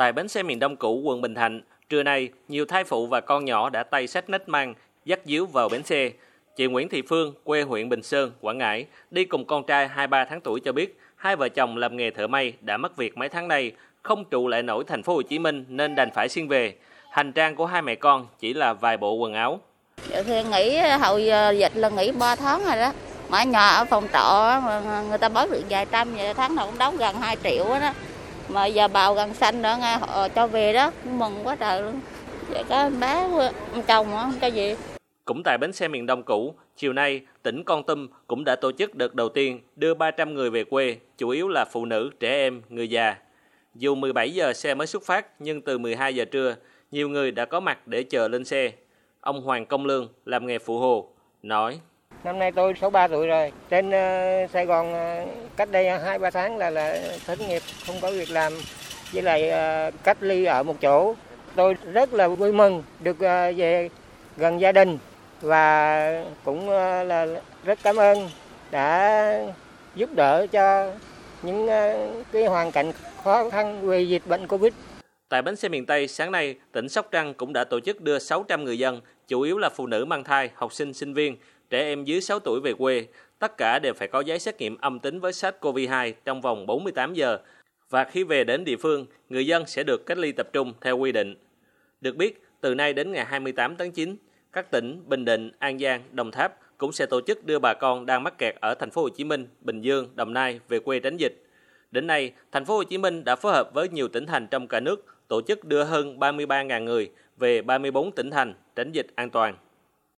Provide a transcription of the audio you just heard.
Tại bến xe miền Đông cũ quận Bình Thạnh, trưa nay, nhiều thai phụ và con nhỏ đã tay sách nách mang, dắt díu vào bến xe. Chị Nguyễn Thị Phương, quê huyện Bình Sơn, Quảng Ngãi, đi cùng con trai 23 tháng tuổi cho biết, hai vợ chồng làm nghề thợ may đã mất việc mấy tháng nay, không trụ lại nổi thành phố Hồ Chí Minh nên đành phải xin về. Hành trang của hai mẹ con chỉ là vài bộ quần áo. Dạ thì nghỉ hậu dịch là nghỉ 3 tháng rồi đó. Mà nhà ở phòng trọ người ta bớt được vài trăm, vậy tháng nào cũng đóng gần 2 triệu đó mà giờ bào gần xanh nữa nghe họ cho về đó mừng quá trời luôn vậy có bé ông chồng không cho gì cũng tại bến xe miền Đông cũ, chiều nay, tỉnh Con Tum cũng đã tổ chức đợt đầu tiên đưa 300 người về quê, chủ yếu là phụ nữ, trẻ em, người già. Dù 17 giờ xe mới xuất phát, nhưng từ 12 giờ trưa, nhiều người đã có mặt để chờ lên xe. Ông Hoàng Công Lương làm nghề phụ hồ, nói Năm nay tôi 63 tuổi rồi. Trên uh, Sài Gòn uh, cách đây 2-3 tháng là là thất nghiệp, không có việc làm. Với lại uh, cách ly ở một chỗ. Tôi rất là vui mừng được uh, về gần gia đình và cũng uh, là rất cảm ơn đã giúp đỡ cho những uh, cái hoàn cảnh khó khăn vì dịch bệnh Covid. Tại bến xe miền Tây, sáng nay, tỉnh Sóc Trăng cũng đã tổ chức đưa 600 người dân, chủ yếu là phụ nữ mang thai, học sinh, sinh viên, trẻ em dưới 6 tuổi về quê, tất cả đều phải có giấy xét nghiệm âm tính với SARS-CoV-2 trong vòng 48 giờ. Và khi về đến địa phương, người dân sẽ được cách ly tập trung theo quy định. Được biết, từ nay đến ngày 28 tháng 9, các tỉnh Bình Định, An Giang, Đồng Tháp cũng sẽ tổ chức đưa bà con đang mắc kẹt ở thành phố Hồ Chí Minh, Bình Dương, Đồng Nai về quê tránh dịch. Đến nay, thành phố Hồ Chí Minh đã phối hợp với nhiều tỉnh thành trong cả nước tổ chức đưa hơn 33.000 người về 34 tỉnh thành tránh dịch an toàn.